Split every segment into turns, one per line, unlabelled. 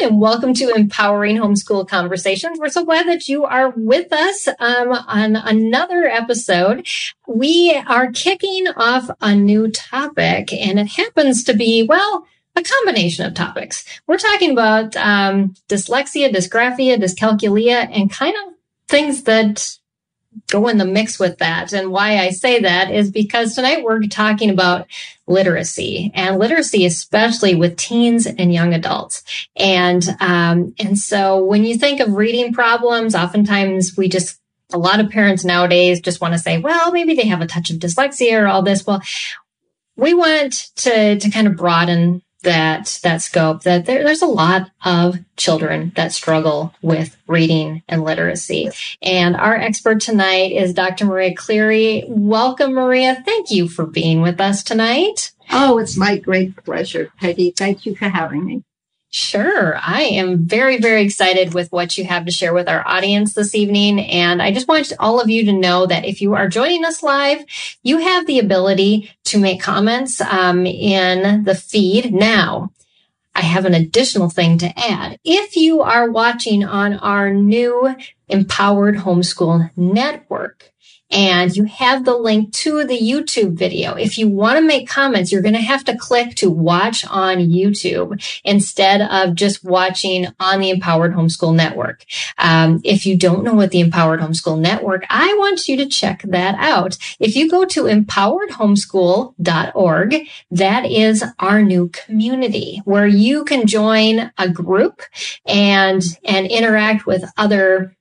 and welcome to Empowering Homeschool Conversations. We're so glad that you are with us um, on another episode. We are kicking off a new topic, and it happens to be, well, a combination of topics. We're talking about um, dyslexia, dysgraphia, dyscalculia, and kind of things that go in the mix with that. And why I say that is because tonight we're talking about literacy and literacy, especially with teens and young adults. And, um, and so when you think of reading problems, oftentimes we just, a lot of parents nowadays just want to say, well, maybe they have a touch of dyslexia or all this. Well, we want to, to kind of broaden that that scope that there, there's a lot of children that struggle with reading and literacy. And our expert tonight is dr maria cleary. Welcome maria. Thank you for being with us tonight.
Oh it's my great pleasure peggy. Thank you for having me
Sure. I am very, very excited with what you have to share with our audience this evening. And I just want all of you to know that if you are joining us live, you have the ability to make comments um, in the feed now. I have an additional thing to add. If you are watching on our new Empowered Homeschool Network, and you have the link to the YouTube video. If you want to make comments, you're going to have to click to watch on YouTube instead of just watching on the Empowered Homeschool Network. Um, if you don't know what the Empowered Homeschool Network, I want you to check that out. If you go to empoweredhomeschool.org, that is our new community where you can join a group and, and interact with other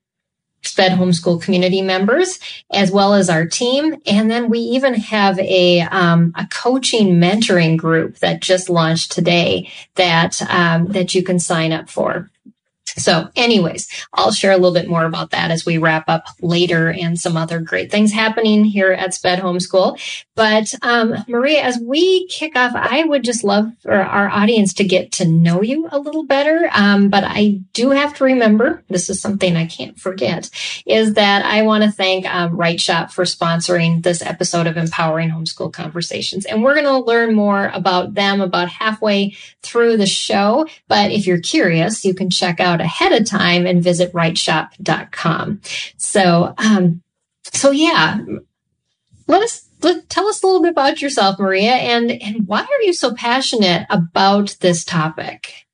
SPED homeschool community members, as well as our team. And then we even have a, um, a coaching mentoring group that just launched today that, um, that you can sign up for. So, anyways, I'll share a little bit more about that as we wrap up later and some other great things happening here at SPED Homeschool. But um, Maria, as we kick off, I would just love for our audience to get to know you a little better. Um, but I do have to remember this is something I can't forget is that I want to thank um, WriteShop for sponsoring this episode of Empowering Homeschool Conversations. And we're going to learn more about them about halfway through the show. But if you're curious, you can check out ahead of time and visit writeshop.com. So, um, so yeah, let us let, tell us a little bit about yourself, Maria, and and why are you so passionate about this topic?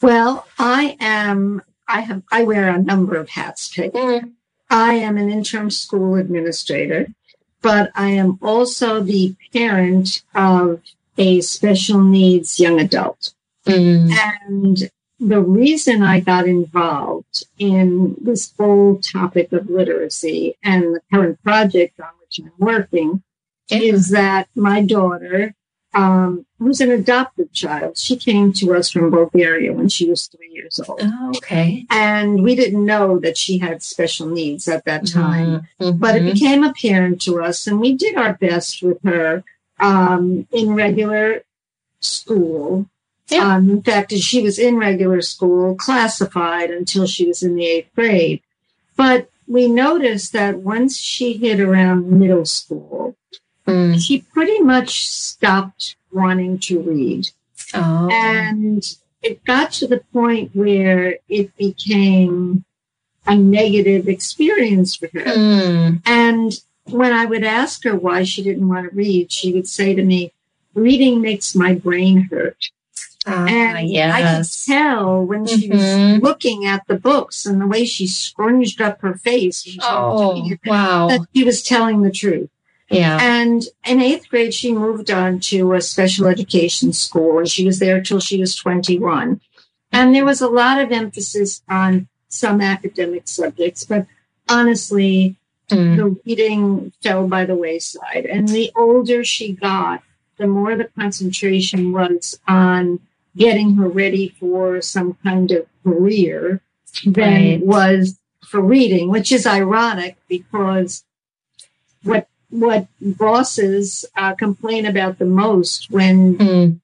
Well, I am. I have. I wear a number of hats. Mm. I am an interim school administrator, but I am also the parent of a special needs young adult. Mm. And the reason I got involved in this whole topic of literacy and the current project on which I'm working is that my daughter, um, who's an adopted child, she came to us from Bulgaria when she was three years old.
Oh, okay.
And we didn't know that she had special needs at that time, mm-hmm. but it became apparent to us, and we did our best with her um, in regular school yeah. Um, in fact, she was in regular school, classified until she was in the eighth grade. But we noticed that once she hit around middle school, mm. she pretty much stopped wanting to read. Oh. And it got to the point where it became a negative experience for her. Mm. And when I would ask her why she didn't want to read, she would say to me, reading makes my brain hurt. Uh, and yes. I could tell when she mm-hmm. was looking at the books and the way she scrunched up her face.
Oh, wow.
That she was telling the truth.
Yeah.
And in eighth grade, she moved on to a special education school and she was there till she was 21. And there was a lot of emphasis on some academic subjects, but honestly, mm. the reading fell by the wayside. And the older she got, the more the concentration was on getting her ready for some kind of career than right. was for reading, which is ironic because what what bosses uh, complain about the most when mm.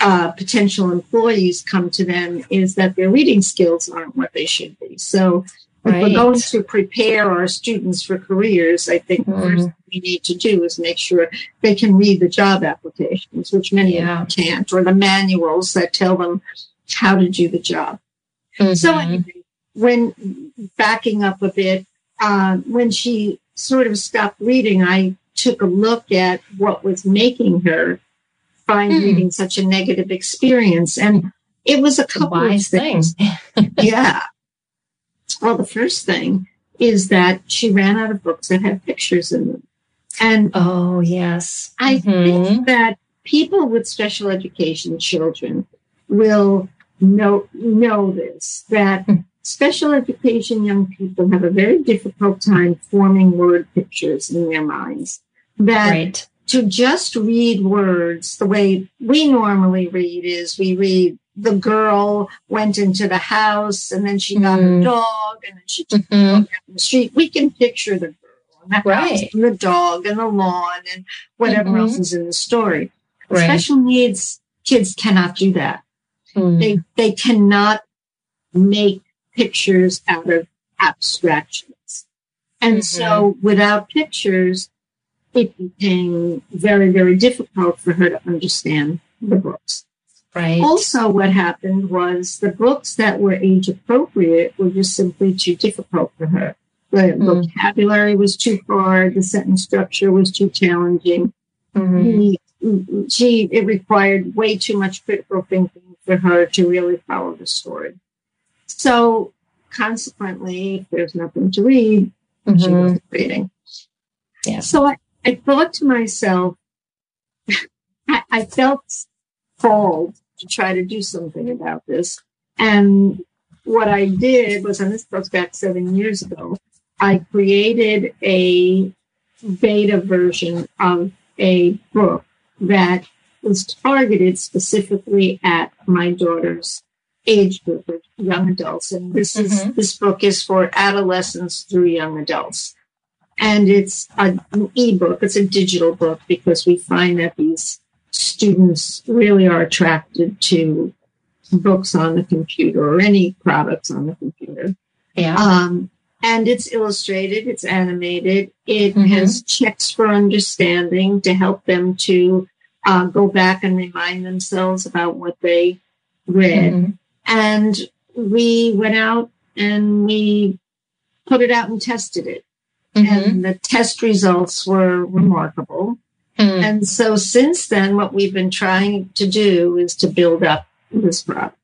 uh, potential employees come to them is that their reading skills aren't what they should be. So Right. If we're going to prepare our students for careers, I think mm-hmm. the first thing we need to do is make sure they can read the job applications, which many yeah. of them can't, or the manuals that tell them how to do the job. Mm-hmm. So anyway, when backing up a bit, uh, when she sort of stopped reading, I took a look at what was making her find mm. reading such a negative experience. And it was a couple a of things. yeah. Well, the first thing is that she ran out of books that had pictures in them. And
oh, yes.
I mm-hmm. think that people with special education children will know, know this, that hmm. special education young people have a very difficult time forming word pictures in their minds. That right. to just read words the way we normally read is we read the girl went into the house and then she got mm. her dog and then she took mm-hmm. the dog down the street. We can picture the girl and the right. house and the dog and the lawn and whatever mm-hmm. else is in the story. Right. Special needs kids cannot do that. Mm. They they cannot make pictures out of abstractions. And mm-hmm. so without pictures, it became very, very difficult for her to understand the books.
Right.
Also, what happened was the books that were age appropriate were just simply too difficult for her. The mm. vocabulary was too hard. The sentence structure was too challenging. Mm-hmm. she, it required way too much critical thinking for her to really follow the story. So, consequently, if there's nothing to read, mm-hmm. she wasn't reading. Yeah. So I, I thought to myself, I, I felt called to try to do something about this. And what I did was, and this goes back seven years ago, I created a beta version of a book that was targeted specifically at my daughter's age group of young adults. And this mm-hmm. is this book is for adolescents through young adults. And it's an ebook, it's a digital book because we find that these students really are attracted to books on the computer or any products on the computer.
Yeah.
Um, and it's illustrated, it's animated, it mm-hmm. has checks for understanding to help them to uh, go back and remind themselves about what they read. Mm-hmm. And we went out and we put it out and tested it. Mm-hmm. And the test results were remarkable. Mm. And so since then, what we've been trying to do is to build up this product.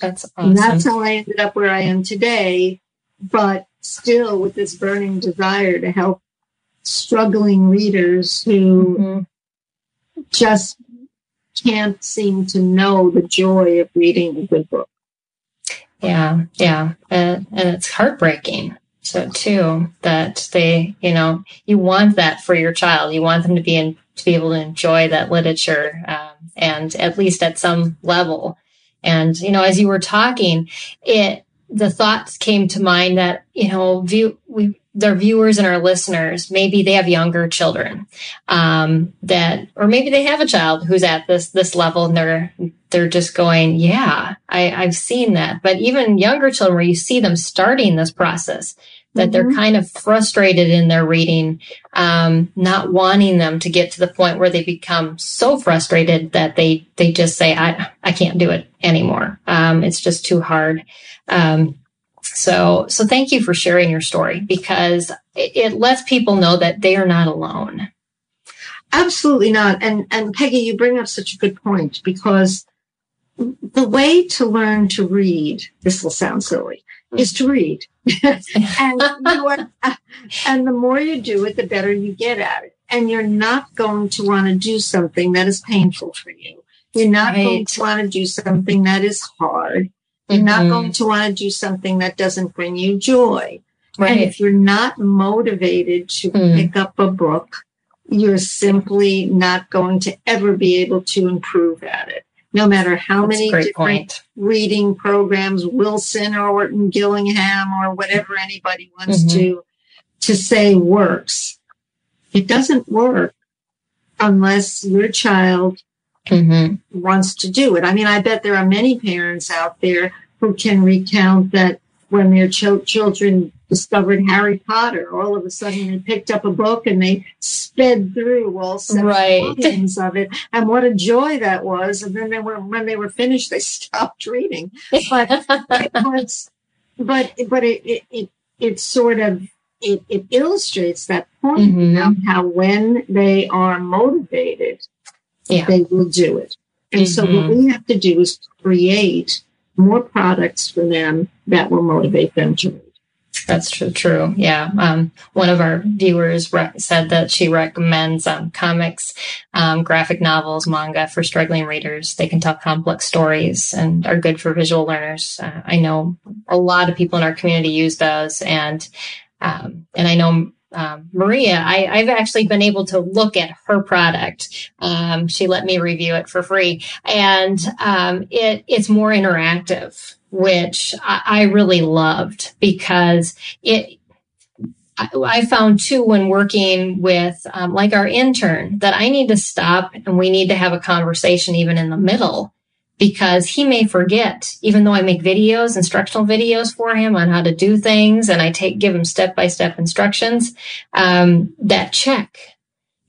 That's awesome.
And that's how I ended up where I am today, but still with this burning desire to help struggling readers who mm-hmm. just can't seem to know the joy of reading a good book.
Yeah, yeah. and it's heartbreaking so too that they you know you want that for your child. You want them to be in to be able to enjoy that literature um, and at least at some level. And you know as you were talking it the thoughts came to mind that you know view we their viewers and our listeners maybe they have younger children um, that or maybe they have a child who's at this this level and they're they're just going yeah I, i've seen that. But even younger children where you see them starting this process that mm-hmm. they're kind of frustrated in their reading, um, not wanting them to get to the point where they become so frustrated that they they just say, "I I can't do it anymore. Um, it's just too hard." Um, so so thank you for sharing your story because it, it lets people know that they are not alone.
Absolutely not. And and Peggy, you bring up such a good point because the way to learn to read, this will sound silly, is to read. and, are, and the more you do it, the better you get at it. And you're not going to want to do something that is painful for you. You're not right. going to want to do something that is hard. You're mm-hmm. not going to want to do something that doesn't bring you joy. Right. And if you're not motivated to mm. pick up a book, you're simply not going to ever be able to improve at it no matter how That's many different point. reading programs, Wilson or Gillingham or whatever anybody wants mm-hmm. to to say works. It doesn't work unless your child mm-hmm. wants to do it. I mean, I bet there are many parents out there who can recount that when their ch- children discovered Harry Potter. All of a sudden, they picked up a book and they sped through all seven right. volumes of it, and what a joy that was! And then they were when they were finished, they stopped reading. But it was, but but it it it, it sort of it, it illustrates that point mm-hmm. of how when they are motivated, yeah. they will do it. And mm-hmm. so what mm-hmm. we have to do is create more products for them that will motivate them to.
That's true. True. Yeah. Um, one of our viewers re- said that she recommends um, comics, um, graphic novels, manga for struggling readers. They can tell complex stories and are good for visual learners. Uh, I know a lot of people in our community use those, and um, and I know um, Maria, I, have actually been able to look at her product. Um, she let me review it for free, and um, it, it's more interactive, which I, I really loved because it. I, I found too when working with um, like our intern that I need to stop and we need to have a conversation even in the middle because he may forget, even though I make videos, instructional videos for him on how to do things and I take, give him step by step instructions. Um, that check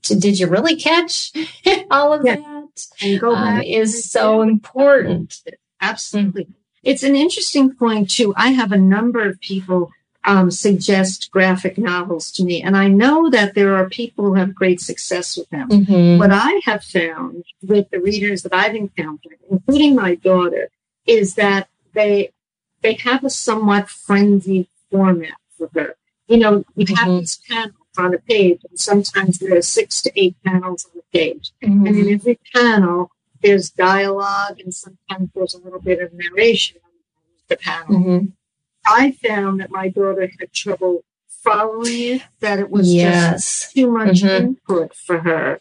to, did you really catch all of yeah. that? And go um, back um, is so important.
Absolutely. It's an interesting point too. I have a number of people um, suggest graphic novels to me. And I know that there are people who have great success with them. Mm-hmm. What I have found with the readers that I've encountered, including my daughter, is that they they have a somewhat frenzied format for her. You know, you mm-hmm. have these panels on a page, and sometimes there are six to eight panels on a page. Mm-hmm. And in every panel, there's dialogue, and sometimes there's a little bit of narration on the panel. Mm-hmm. I found that my daughter had trouble following it, that it was yes. just too much mm-hmm. input for her.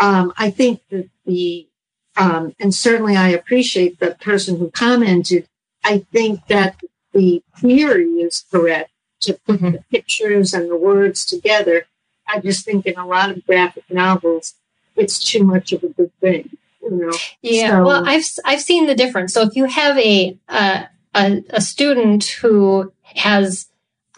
Um, I think that the, um, and certainly I appreciate the person who commented. I think that the theory is correct to put mm-hmm. the pictures and the words together. I just think in a lot of graphic novels, it's too much of a good thing. You know?
Yeah. So, well, I've I've seen the difference. So if you have a uh, a, a student who has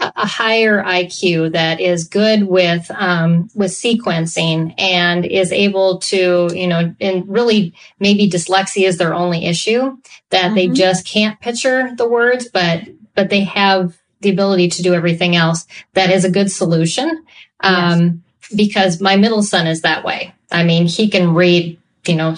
a higher IQ that is good with um, with sequencing and is able to, you know, and really maybe dyslexia is their only issue that mm-hmm. they just can't picture the words, but but they have the ability to do everything else. That is a good solution. Um, yes. Because my middle son is that way. I mean, he can read, you know,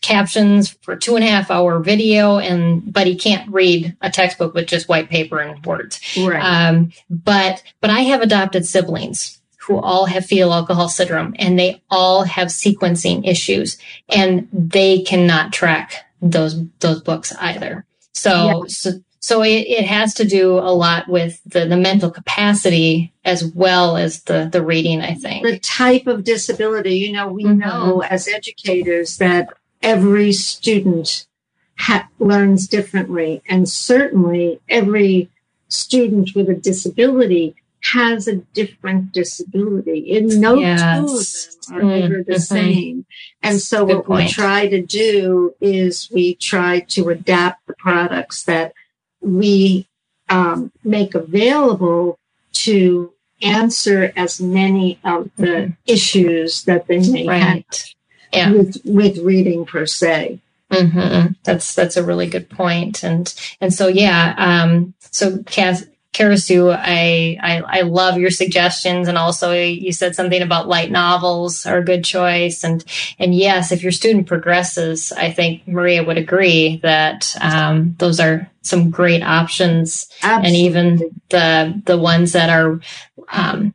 captions for two and a half hour video and but he can't read a textbook with just white paper and words right. um, but but i have adopted siblings who all have fetal alcohol syndrome and they all have sequencing issues and they cannot track those those books either so yeah. so so it, it has to do a lot with the, the mental capacity as well as the, the reading, I think.
The type of disability, you know, we mm-hmm. know as educators that every student ha- learns differently. And certainly every student with a disability has a different disability. In no yes. two of them are mm, ever the mm-hmm. same. And so Good what point. we try to do is we try to adapt the products that we um, make available to answer as many of the mm-hmm. issues that they may right. have yeah. with, with reading per se.
Mm-hmm. That's that's a really good point, and and so yeah, um, so Cass, Karasu, I, I I love your suggestions, and also you said something about light novels are a good choice, and and yes, if your student progresses, I think Maria would agree that um, those are some great options, Absolutely. and even the the ones that are um,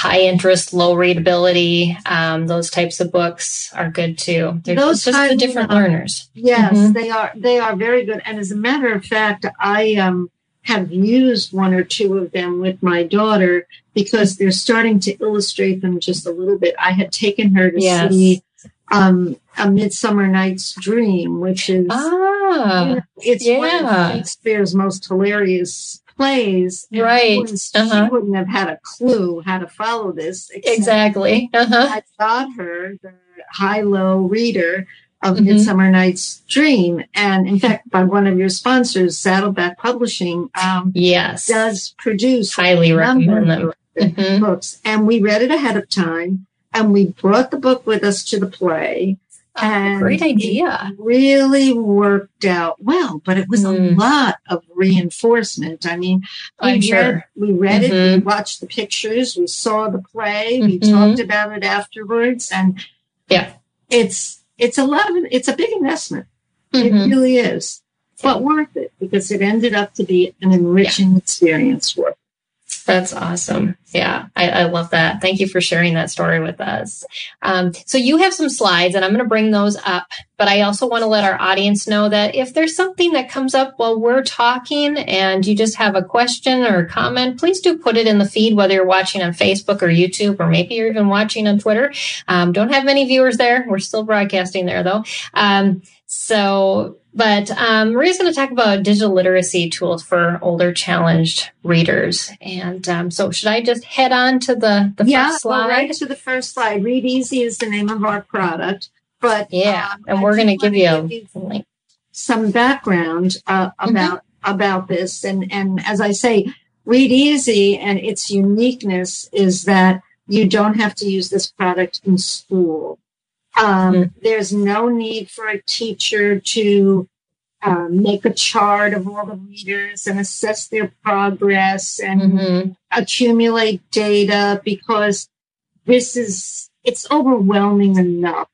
high interest, low readability, um, those types of books are good too. They're those just the different learners.
Yes, mm-hmm. they are. They are very good. And as a matter of fact, I um, have used one or two of them with my daughter because they're starting to illustrate them just a little bit. I had taken her to yes. see um, A Midsummer Night's Dream, which is ah, you know, it's yeah. one of Shakespeare's most hilarious plays.
Right.
Uh-huh. She wouldn't have had a clue how to follow this.
Exactly. Uh-huh.
I taught her, the high low reader, of mm-hmm. Midsummer Night's Dream. And in fact, by one of your sponsors, Saddleback Publishing, um,
yes,
does produce
highly recommend them
mm-hmm. books. And we read it ahead of time and we brought the book with us to the play.
And great idea.
really worked out well, but it was mm. a lot of reinforcement. I mean, we
I'm
read,
sure.
we read mm-hmm. it, we mm-hmm. watched the pictures, we saw the play, we mm-hmm. talked about it afterwards, and
yeah,
it's it's a lot of it's a big investment. It mm-hmm. really is, but worth it because it ended up to be an enriching yeah. experience for
that's awesome. Yeah, I, I, love that. Thank you for sharing that story with us. Um, so you have some slides, and I'm going to bring those up. But I also want to let our audience know that if there's something that comes up while we're talking, and you just have a question or a comment, please do put it in the feed, whether you're watching on Facebook or YouTube, or maybe you're even watching on Twitter. Um, don't have many viewers there. We're still broadcasting there, though. Um, so but um, Maria's going to talk about digital literacy tools for older challenged readers. And um, so, should I just head on to the, the
yeah,
first slide?
right to the first slide. Readeezy is the name of our product. But
yeah, um, and we're going to give you,
some background uh, mm-hmm. about mm-hmm. about this. And and as I say, Readeezy and its uniqueness is that you don't have to use this product in school. Um, mm-hmm. There's no need for a teacher to um, make a chart of all the readers and assess their progress and mm-hmm. accumulate data because this is, it's overwhelming enough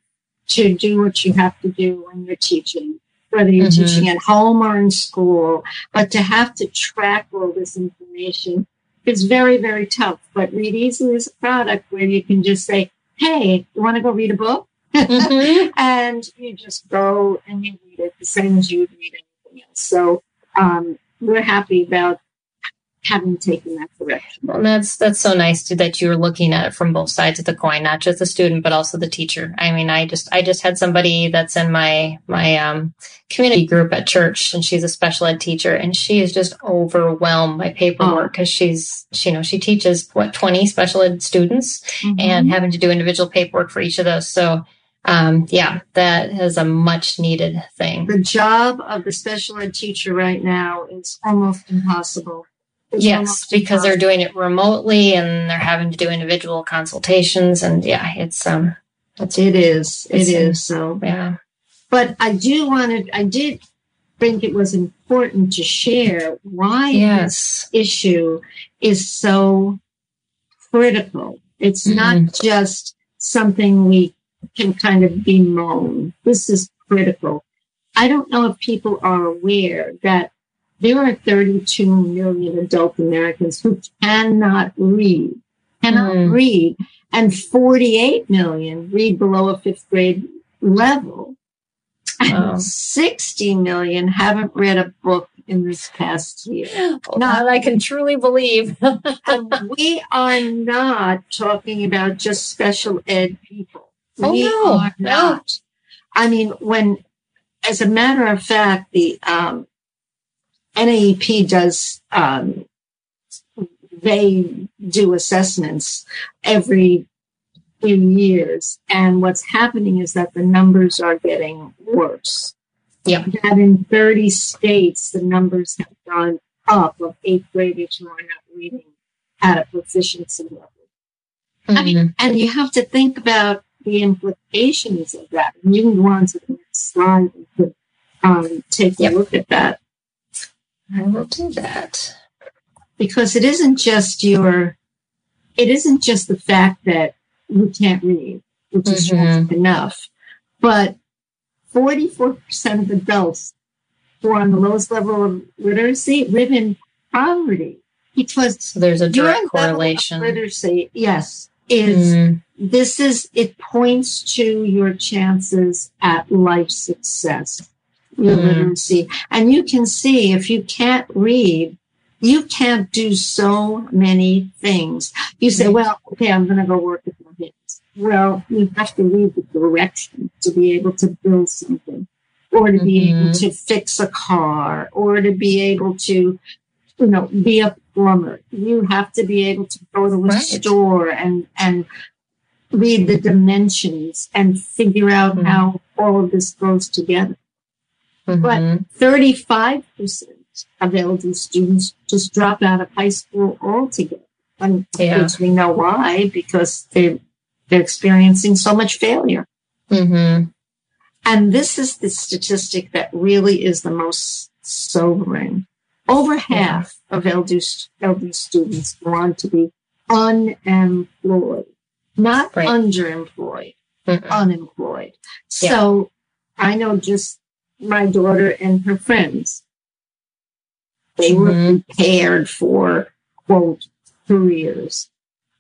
to do what you have to do when you're teaching, whether you're mm-hmm. teaching at home or in school. But to have to track all this information is very, very tough. But Readeezy is a product where you can just say, Hey, you want to go read a book? Mm-hmm. and you just go and you read it the same as you would read anything else. So um, we're happy about having taken that direction.
Well, that's that's so nice to, that you're looking at it from both sides of the coin, not just the student but also the teacher. I mean, I just I just had somebody that's in my my um, community group at church, and she's a special ed teacher, and she is just overwhelmed by paperwork because oh. she's she, you know she teaches what 20 special ed students mm-hmm. and having to do individual paperwork for each of those. So um, yeah, that is a much needed thing.
The job of the special ed teacher right now is almost impossible.
It's yes, almost because impossible. they're doing it remotely and they're having to do individual consultations, and yeah, it's um,
it's, it is, it is. So
yeah,
but I do want to, I did think it was important to share why
yes.
this issue is so critical. It's mm-hmm. not just something we can kind of bemoan. This is critical. I don't know if people are aware that there are 32 million adult Americans who cannot read, cannot mm. read, and 48 million read below a fifth grade level. And 60 million haven't read a book in this past year.
Well, not, I can truly believe.
we are not talking about just special ed people.
Oh, we no, are
not. I mean, when, as a matter of fact, the um, NAEP does, um, they do assessments every few years. And what's happening is that the numbers are getting worse.
Yeah.
That in 30 states, the numbers have gone up of eighth graders who are not reading at a proficiency level. Mm-hmm. I mean, and you have to think about the implications of that. And you can go on to the next slide and um, take yep. a look at that.
I will do that.
Because it isn't just your, it isn't just the fact that you can't read, which is mm-hmm. enough, but 44% of adults who are on the lowest level of literacy live in poverty. Because
so there's a direct correlation.
literacy, yes, is mm. this is it points to your chances at life success your mm. literacy and you can see if you can't read you can't do so many things you say well okay i'm going to go work with my hands well you have to read the directions to be able to build something or to be mm-hmm. able to fix a car or to be able to you know be a plumber. You have to be able to go to a right. store and, and read the dimensions and figure out mm-hmm. how all of this goes together. Mm-hmm. But 35% of LD students just drop out of high school altogether. And yeah. which we know why, because they're, they're experiencing so much failure. Mm-hmm. And this is the statistic that really is the most sobering. Over half of LD, LD students want to be unemployed, not right. underemployed, mm unemployed. Yeah. So I know just my daughter and her friends, they mm-hmm. were prepared for quote careers.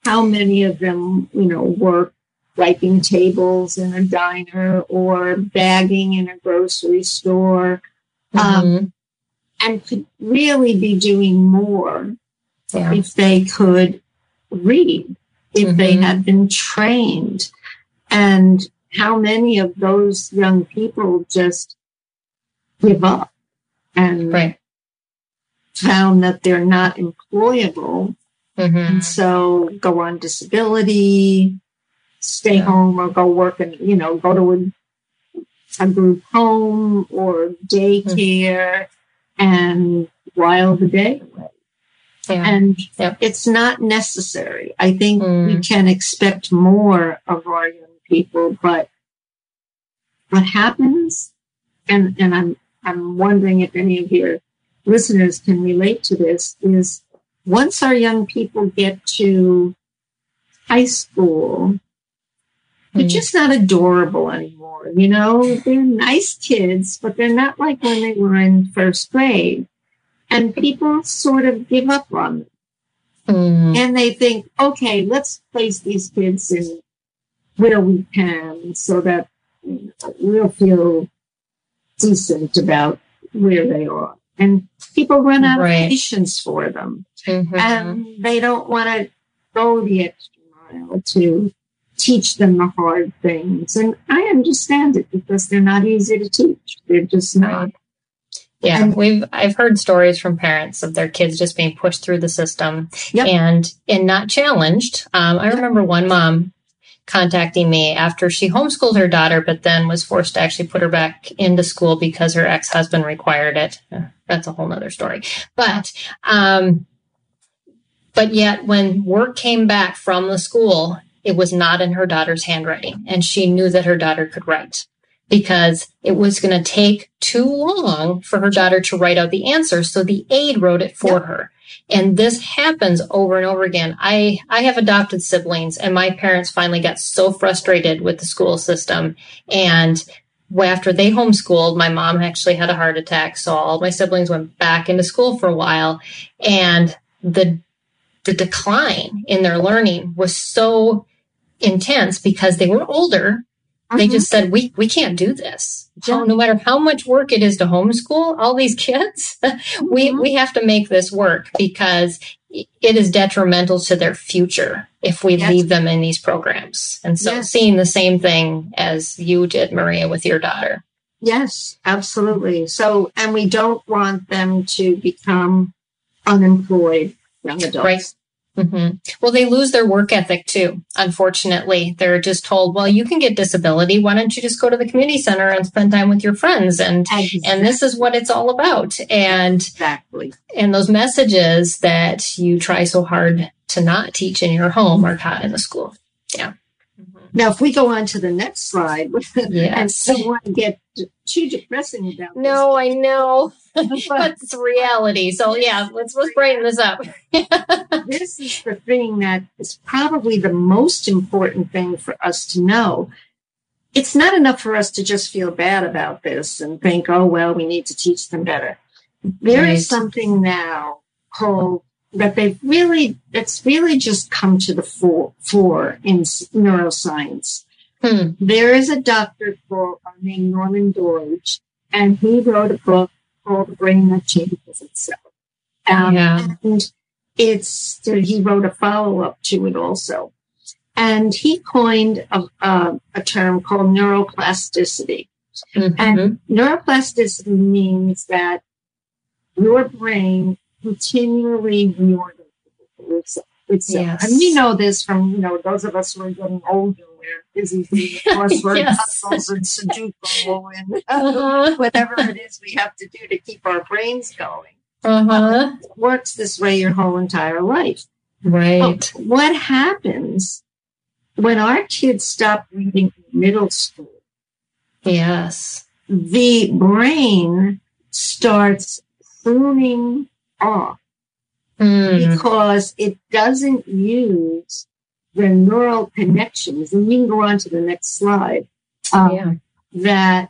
How many of them, you know, work wiping tables in a diner or bagging in a grocery store, um, mm-hmm. um, and could really be doing more yeah. if they could read, if mm-hmm. they had been trained. And how many of those young people just give up and right. found that they're not employable. Mm-hmm. And so go on disability, stay yeah. home or go work and, you know, go to a, a group home or daycare mm-hmm. And while the day away. Yeah. And it's not necessary. I think mm. we can expect more of our young people, but what happens, and, and I'm, I'm wondering if any of your listeners can relate to this, is once our young people get to high school, they're mm. just not adorable anymore. You know, they're nice kids, but they're not like when they were in first grade. And people sort of give up on them. Mm. And they think, okay, let's place these kids in where we can so that we'll feel decent about where they are. And people run out right. of patience for them. Mm-hmm. And they don't want to go the extra mile to teach them the hard things. And I understand it because they're not easy to teach. They're just not.
Yeah, and, we've I've heard stories from parents of their kids just being pushed through the system yep. and and not challenged. Um, I remember one mom contacting me after she homeschooled her daughter, but then was forced to actually put her back into school because her ex husband required it. That's a whole nother story. But, um, but yet when work came back from the school, it was not in her daughter's handwriting and she knew that her daughter could write because it was going to take too long for her daughter to write out the answer. So the aide wrote it for yep. her. And this happens over and over again. I, I have adopted siblings and my parents finally got so frustrated with the school system. And after they homeschooled, my mom actually had a heart attack. So all my siblings went back into school for a while and the, the decline in their learning was so intense because they were older they uh-huh. just said, we, we can't do this. Yeah. no matter how much work it is to homeschool all these kids, we, mm-hmm. we have to make this work because it is detrimental to their future if we yes. leave them in these programs. And so yes. seeing the same thing as you did, Maria, with your daughter.
Yes, absolutely. So, and we don't want them to become unemployed young adults. Right.
Mm-hmm. Well, they lose their work ethic too. Unfortunately, they're just told, "Well, you can get disability. Why don't you just go to the community center and spend time with your friends?" And exactly. and this is what it's all about. And
exactly.
And those messages that you try so hard to not teach in your home are taught in the school. Yeah.
Now, if we go on to the next slide, yes. and someone get too depressing about
no. I know, but it's reality. So yeah, let's let's brighten this up.
this is the thing that is probably the most important thing for us to know. It's not enough for us to just feel bad about this and think, oh well, we need to teach them better. There right. is something now called that they've really, it's really just come to the fore, fore in neuroscience. Hmm. There is a doctor called, uh, named Norman Doidge, and he wrote a book called The Brain That Changes Itself. Um, yeah. And it's, he wrote a follow up to it also. And he coined a, a, a term called neuroplasticity. Mm-hmm. And neuroplasticity means that your brain continually reorganizing itself. Yes. And we know this from, you know, those of us who are getting older we're busy doing crossword yes. puzzles and Sudoku and uh-huh. whatever it is we have to do to keep our brains going. Uh-huh. It works this way your whole entire life.
Right.
But what happens when our kids stop reading in middle school?
Yes.
The brain starts pruning off mm. because it doesn't use the neural connections. And you can go on to the next slide. Um, yeah. That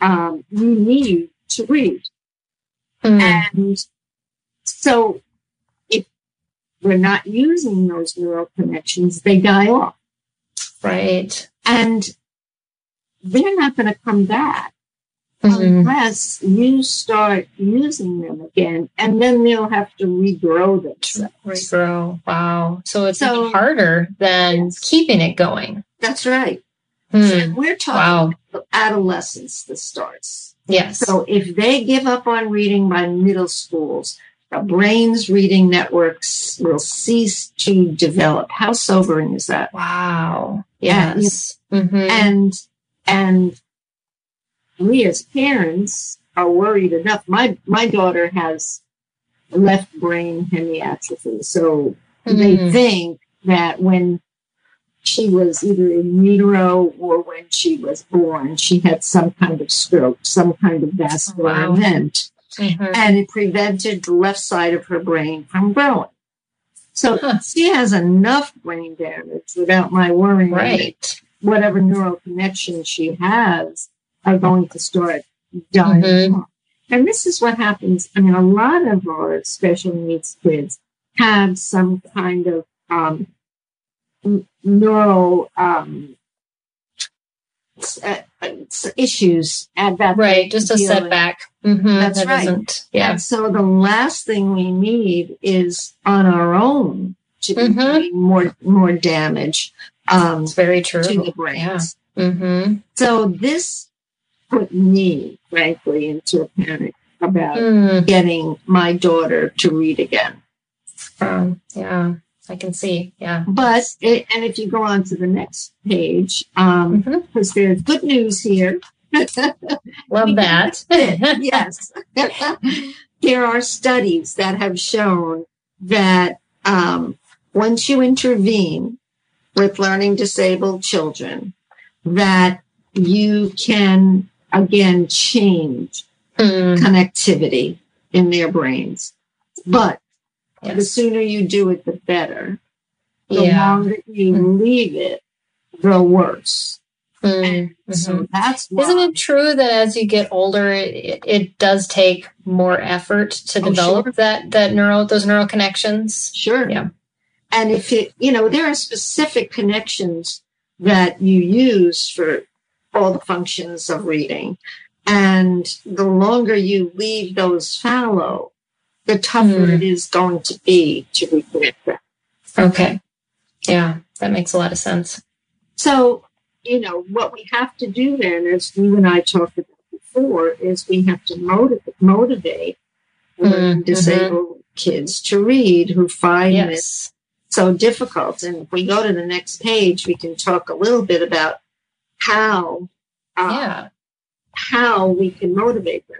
um, you need to read. Mm. And so if we're not using those neural connections, they die off.
Right.
And they're not going to come back mm-hmm. unless you start using them again, and then they'll have to regrow them.
Regrow. Wow. So it's so, harder than yes. keeping it going.
That's right. Hmm. So we're talking wow. adolescence that starts.
Yes.
So if they give up on reading by middle schools, the brain's reading networks will cease to develop. How sobering is that?
Wow. Yes.
And, mm-hmm. and, and we as parents are worried enough. My my daughter has left brain hemiatrophy, so mm-hmm. they think that when she was either in utero or when she was born, she had some kind of stroke, some kind of vascular wow. event, mm-hmm. and it prevented the left side of her brain from growing. So huh. she has enough brain damage without my worrying.
Right.
Whatever neural connection she has are going to start dying mm-hmm. And this is what happens. I mean, a lot of our special needs kids have some kind of um, neural um, uh, issues at that
right just a setback
mm-hmm, that's that right yeah and so the last thing we need is on our own to mm-hmm. more more damage
um, it's very true
to the brain yeah. mm-hmm. so this put me, frankly, into a panic about mm. getting my daughter to read again.
Um, yeah, I can see. Yeah.
But, it, and if you go on to the next page, um, because mm-hmm. there's good news here.
Love that.
yes. there are studies that have shown that um, once you intervene with learning disabled children, that you can again change mm. connectivity in their brains. But yes. the sooner you do it, the better. The yeah. longer you mm. leave it, the worse. Mm. Mm-hmm. So that's
why. Isn't it true that as you get older, it, it does take more effort to oh, develop sure. that that neural those neural connections?
Sure.
Yeah.
And if it, you know, there are specific connections that you use for all the functions of reading. And the longer you leave those fallow, the tougher mm. it is going to be to reconnect them.
Okay. Yeah, that makes a lot of sense.
So, you know, what we have to do then, as you and I talked about before, is we have to motivate, motivate mm-hmm. disabled kids to read who find yes. it so difficult. And if we go to the next page, we can talk a little bit about how uh, yeah. how we can motivate them.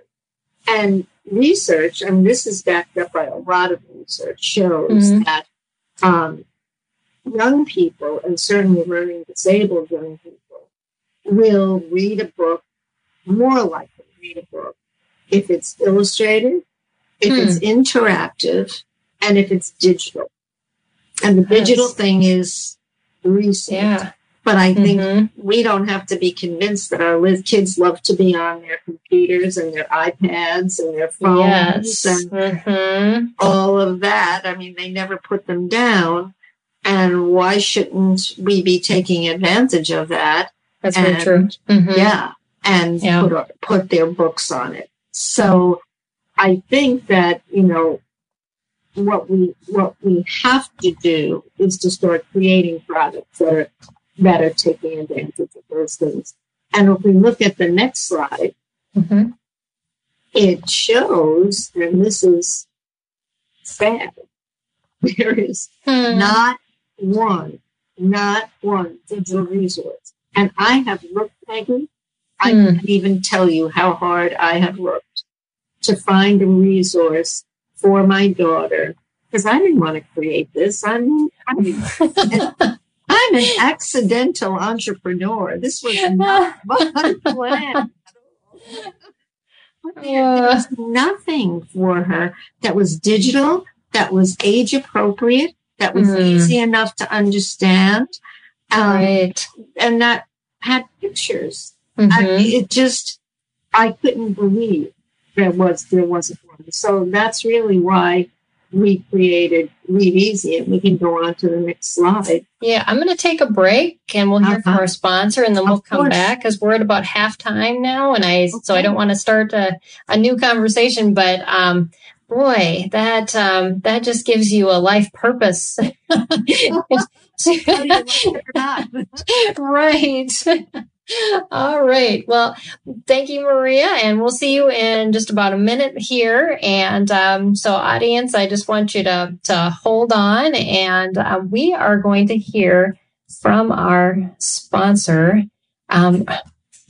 And research, and this is backed up by a lot of research, shows mm-hmm. that um, young people, and certainly learning disabled young people, will read a book more likely read a book if it's illustrated, if hmm. it's interactive, and if it's digital. And the digital yes. thing is recent.
Yeah.
But I think mm-hmm. we don't have to be convinced that our kids love to be on their computers and their iPads and their phones yes. and mm-hmm. all of that. I mean, they never put them down. And why shouldn't we be taking advantage of that?
That's and, very true.
Mm-hmm. Yeah. And yeah. Put, put their books on it. So I think that, you know, what we what we have to do is to start creating products that are that are taking advantage of those things. And if we look at the next slide, mm-hmm. it shows, and this is sad, there is hmm. not one not one digital resource. And I have looked, Peggy, I mm. can't even tell you how hard I have looked to find a resource for my daughter because I didn't want to create this. I'm, I'm, I'm an accidental entrepreneur. This was not my plan. There was nothing for her that was digital, that was age appropriate, that was mm. easy enough to understand, um, right. and that had pictures. Mm-hmm. I, it just, I couldn't believe there was there wasn't one. So that's really why we created Readeezy, and we can go on to the next slide.
Yeah, I'm going to take a break, and we'll hear uh-huh. from our sponsor, and then we'll come course. back because we're at about halftime now, and I okay. so I don't want to start a, a new conversation, but um, boy, that um, that just gives you a life purpose. right. All right. Well, thank you, Maria, and we'll see you in just about a minute here. And um, so, audience, I just want you to to hold on, and uh, we are going to hear from our sponsor. Um,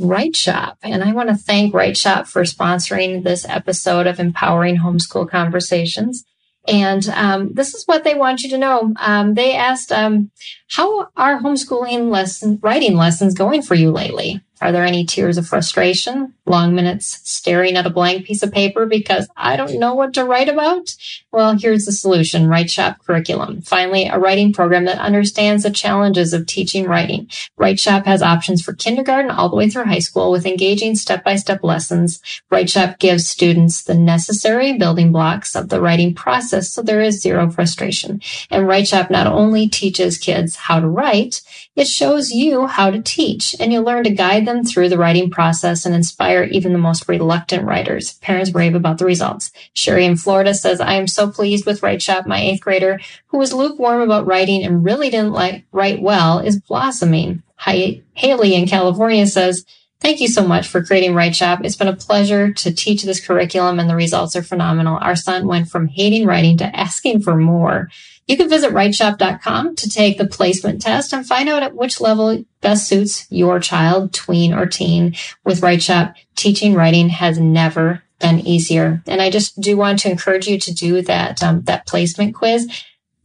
WriteShop. And I want to thank WriteShop for sponsoring this episode of Empowering Homeschool Conversations. And um, this is what they want you to know. Um, they asked, um, "How are homeschooling lesson writing lessons going for you lately?" Are there any tears of frustration, long minutes staring at a blank piece of paper because I don't know what to write about? Well, here's the solution WriteShop Curriculum. Finally, a writing program that understands the challenges of teaching writing. WriteShop has options for kindergarten all the way through high school with engaging step by step lessons. WriteShop gives students the necessary building blocks of the writing process so there is zero frustration. And WriteShop not only teaches kids how to write, it shows you how to teach and you'll learn to guide them through the writing process and inspire even the most reluctant writers. Parents rave about the results. Sherry in Florida says, I am so pleased with WriteShop. My eighth grader, who was lukewarm about writing and really didn't like write well, is blossoming. Hi- Haley in California says, Thank you so much for creating WriteShop. It's been a pleasure to teach this curriculum and the results are phenomenal. Our son went from hating writing to asking for more. You can visit writeshop.com to take the placement test and find out at which level best suits your child, tween or teen. With WriteShop, teaching writing has never been easier. And I just do want to encourage you to do that, um, that placement quiz.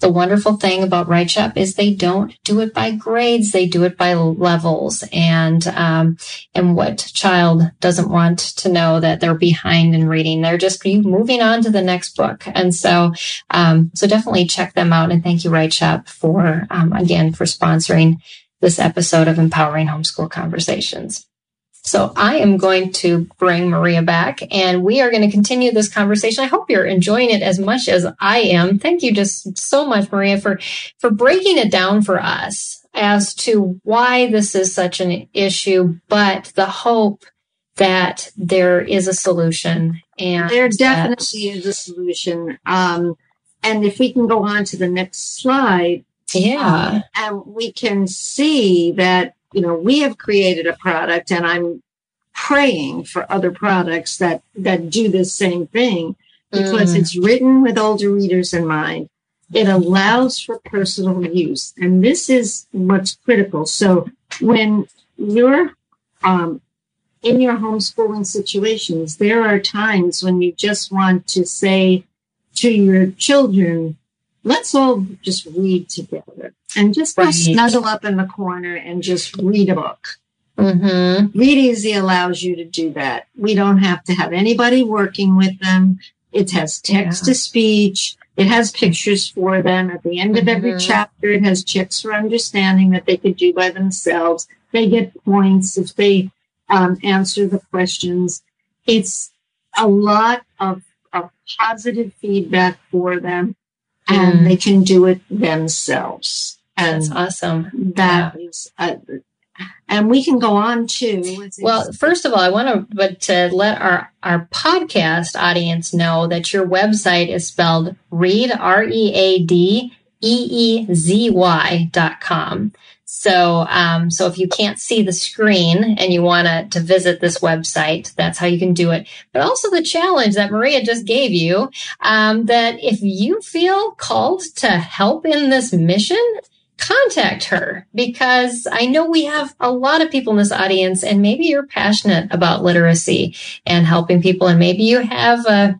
The wonderful thing about WriteShop is they don't do it by grades; they do it by levels. And um, and what child doesn't want to know that they're behind in reading? They're just moving on to the next book. And so, um, so definitely check them out. And thank you, WriteShop, for um, again for sponsoring this episode of Empowering Homeschool Conversations. So I am going to bring Maria back and we are going to continue this conversation. I hope you're enjoying it as much as I am. Thank you just so much, Maria, for, for breaking it down for us as to why this is such an issue, but the hope that there is a solution and
there definitely that, is a solution. Um, and if we can go on to the next slide.
Yeah.
Um, and we can see that you know, we have created a product and I'm praying for other products that, that do the same thing because mm. it's written with older readers in mind. It allows for personal use. And this is what's critical. So when you're, um, in your homeschooling situations, there are times when you just want to say to your children, let's all just read together and just right. snuggle up in the corner and just read a book. Mm-hmm. Readeezy allows you to do that. We don't have to have anybody working with them. It has text to speech. It has pictures for them. At the end of every mm-hmm. chapter, it has checks for understanding that they could do by themselves. They get points if they um, answer the questions. It's a lot of, of positive feedback for them and mm. they can do it themselves.
And That's awesome.
That yeah. is, uh, and we can go on too.
Well, first of all, I want to, but to let our our podcast audience know that your website is spelled read r e a d e e z y dot com. So, um, so if you can't see the screen and you want to, to visit this website, that's how you can do it. But also the challenge that Maria just gave you, um, that if you feel called to help in this mission, contact her because I know we have a lot of people in this audience and maybe you're passionate about literacy and helping people and maybe you have a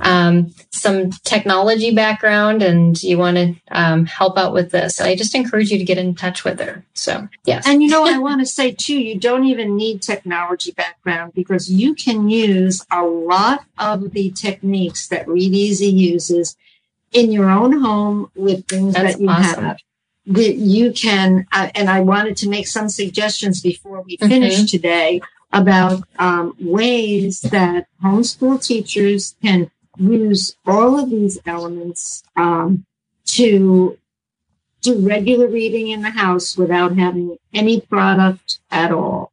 um, some technology background and you want to um, help out with this. I just encourage you to get in touch with her. So, yes.
And you know, I want to say too, you don't even need technology background because you can use a lot of the techniques that Readeezy uses in your own home with things That's that you awesome. have. That you can, uh, and I wanted to make some suggestions before we finish mm-hmm. today about um, ways that homeschool teachers can use all of these elements um, to do regular reading in the house without having any product at all.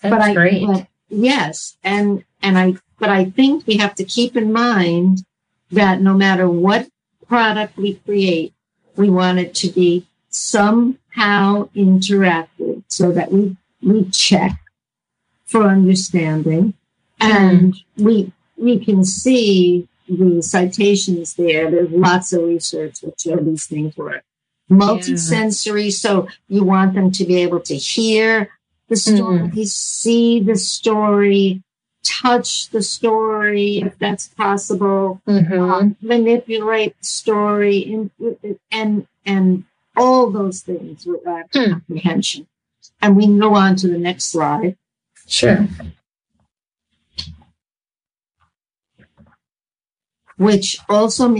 That's but I, great. But
yes, and and I but I think we have to keep in mind that no matter what product we create, we want it to be somehow interactive so that we we check for understanding and mm. we we can see the citations there. There's lots of research that show these things work. Multisensory, yeah. so you want them to be able to hear the story, mm-hmm. see the story, touch the story if that's possible, mm-hmm. um, manipulate the story, and, and and all those things with that mm. comprehension. And we can go on to the next slide.
Sure.
Which also,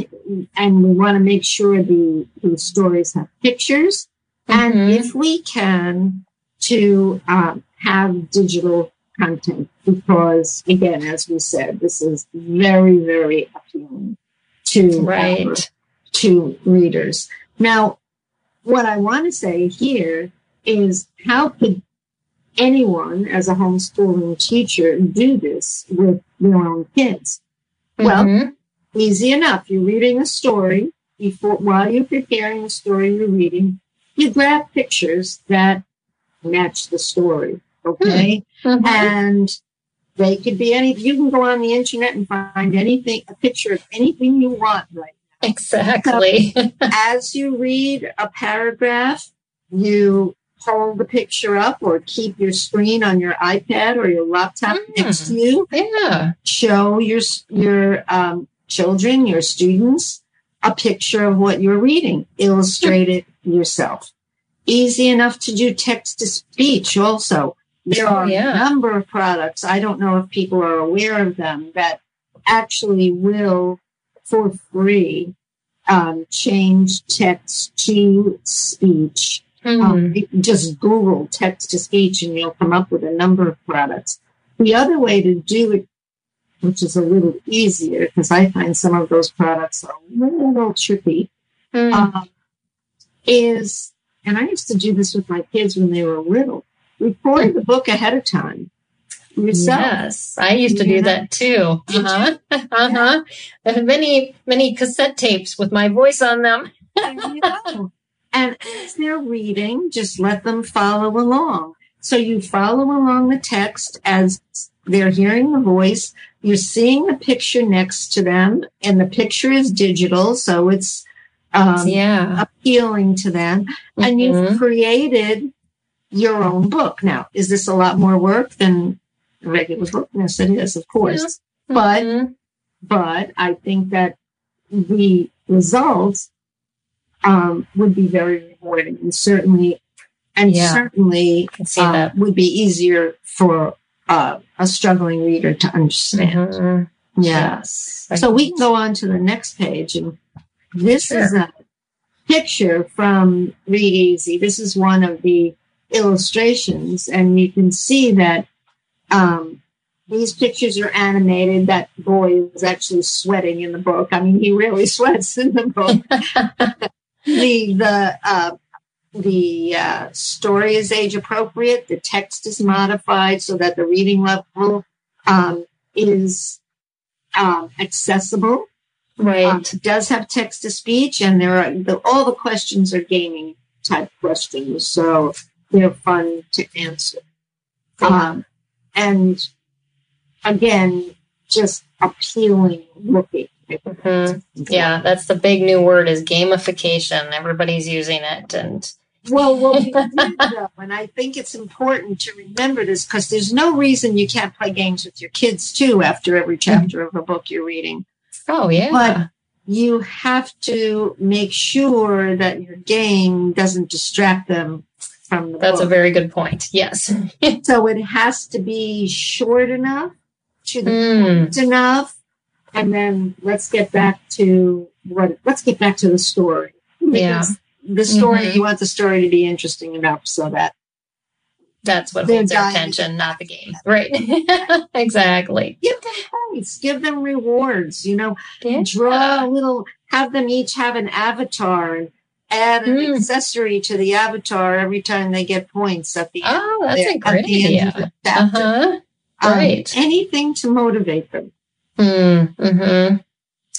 and we want to make sure the, the stories have pictures. Mm-hmm. And if we can, to um, have digital content, because again, as we said, this is very, very appealing to,
right.
our, to readers. Now, what I want to say here is how could anyone as a homeschooling teacher do this with their own kids? Well, mm-hmm. Easy enough. You're reading a story before, while you're preparing the story you're reading, you grab pictures that match the story. Okay. Mm-hmm. And they could be any, you can go on the internet and find anything, a picture of anything you want right
now. Exactly.
So as you read a paragraph, you hold the picture up or keep your screen on your iPad or your laptop mm, next to you.
Yeah.
Show your, your, um, children, your students, a picture of what you're reading. Illustrate it yourself. Easy enough to do text to speech also. There are yeah. a number of products. I don't know if people are aware of them that actually will, for free, um, change text to speech. Mm-hmm. Um, just Google text to speech and you'll come up with a number of products. The other way to do it which is a little easier because I find some of those products are a little tricky, mm. um, is, and I used to do this with my kids when they were little, record the book ahead of time. Yourself.
Yes, I used to yeah. do that too. Uh huh. Uh huh. Have many, many cassette tapes with my voice on them.
and as they're reading, just let them follow along. So you follow along the text as they're hearing the voice. You're seeing the picture next to them, and the picture is digital, so it's um,
yeah.
appealing to them. Mm-hmm. And you've mm-hmm. created your own book. Now, is this a lot more work than regular book? Yes, it is, of course. Yeah. Mm-hmm. But but I think that the results um, would be very rewarding, and certainly and yeah. certainly uh, would be easier for uh, a struggling reader to understand. Mm-hmm. Yes. So we can go on to the next page. And this sure. is a picture from Readeezy. This is one of the illustrations. And you can see that um, these pictures are animated. That boy is actually sweating in the book. I mean, he really sweats in the book. the the uh, the uh, story is age appropriate. The text is modified so that the reading level um, is um, accessible.
Right. Um,
it does have text to speech, and there are the, all the questions are gaming type questions, so they're fun to answer. Um, and again, just appealing looking.
Mm-hmm. Yeah, that's the big new word is gamification. Everybody's using it, and
well, well, we did, though, and I think it's important to remember this because there's no reason you can't play games with your kids too after every mm-hmm. chapter of a book you're reading.
Oh yeah,
but you have to make sure that your game doesn't distract them from the
That's
book.
a very good point. Yes.
so it has to be short enough, to the mm. point enough, and then let's get back to what. Let's get back to the story.
Yeah.
The story mm-hmm. you want the story to be interesting enough so that
that's what holds their attention, not the game. Right. exactly.
Give them points. Give them rewards. You know, yeah. draw a little. Have them each have an avatar and add an mm. accessory to the avatar every time they get points at the
end. Oh, that's a great idea.
Uh-huh. Um, right. anything to motivate them.
Mm, hmm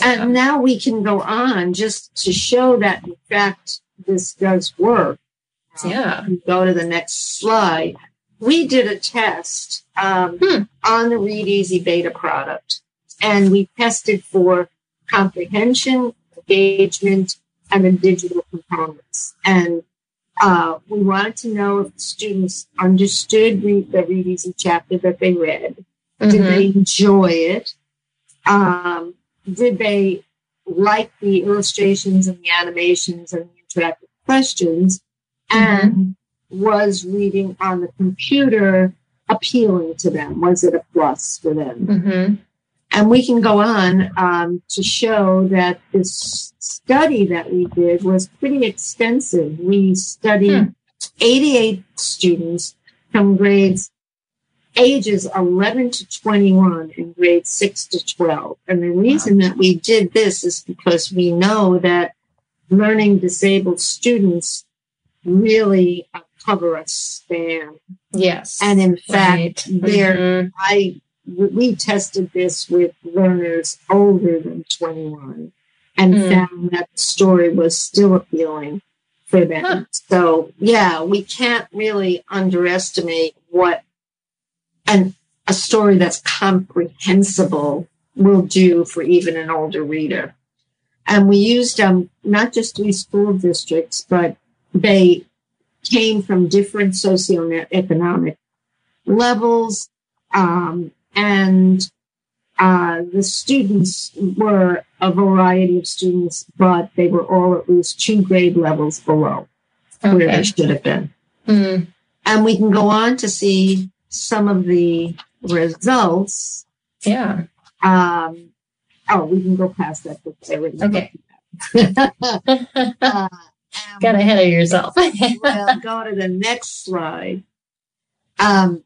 And now we can go on just to show that, in fact, this does work.
Yeah.
Go to the next slide. We did a test um, hmm. on the Readeezy beta product, and we tested for comprehension, engagement, and the digital components. And uh, we wanted to know if the students understood read, the Readeezy chapter that they read. Mm-hmm. Did they enjoy it? Um, did they like the illustrations and the animations and the interactive questions? Mm-hmm. And was reading on the computer appealing to them? Was it a plus for them?
Mm-hmm.
And we can go on um, to show that this study that we did was pretty extensive. We studied hmm. 88 students from grades ages 11 to 21 and grades 6 to 12. And the reason wow. that we did this is because we know that learning disabled students really cover a span.
Yes.
And in fact, right. there, mm-hmm. I we tested this with learners older than 21 and mm. found that the story was still appealing for them. Huh. So, yeah, we can't really underestimate what an, a story that's comprehensible will do for even an older reader. And we used um, not just three school districts, but they came from different socioeconomic levels. Um, and uh, the students were a variety of students, but they were all at least two grade levels below okay. where they should have been.
Mm-hmm.
And we can go on to see some of the results.
Yeah.
Um, oh, we can go past that.
Okay. uh, Got ahead of yourself.
well, go to the next slide. Um,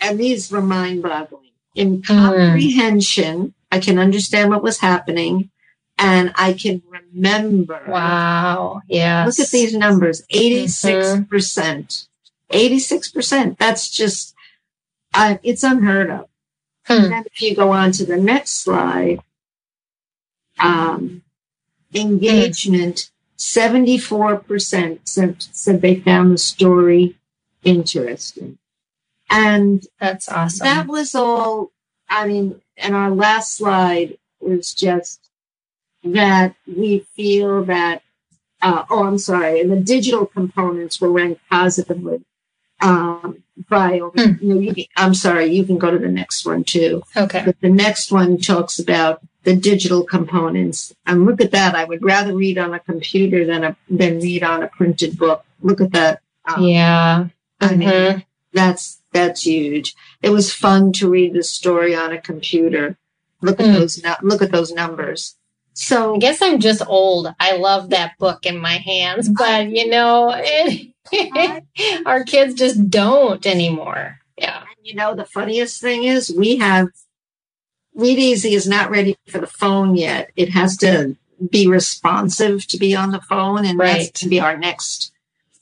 and these were mind boggling in hmm. comprehension. Mm. I can understand what was happening and I can remember.
Wow. Yeah.
Look at these numbers 86%. percent mm-hmm. 86%. That's just, uh, it's unheard of. Hmm. And then if you go on to the next slide, um, engagement, 74% said, said they found the story interesting. And
that's awesome.
That was all. I mean, and our last slide was just that we feel that, uh, oh, I'm sorry, and the digital components were ranked positively um, by, hmm. you know, you can, I'm sorry, you can go to the next one too.
Okay.
But the next one talks about the digital components. And look at that. I would rather read on a computer than a, than read on a printed book. Look at that.
Um, yeah.
I mm-hmm. mean, that's, that's huge. It was fun to read the story on a computer. Look at mm. those. Look at those numbers. So
I guess I'm just old. I love that book in my hands, but you know, it, our kids just don't anymore. Yeah.
You know, the funniest thing is we have Readeezy is not ready for the phone yet. It has to be responsive to be on the phone, and right. that's to be our next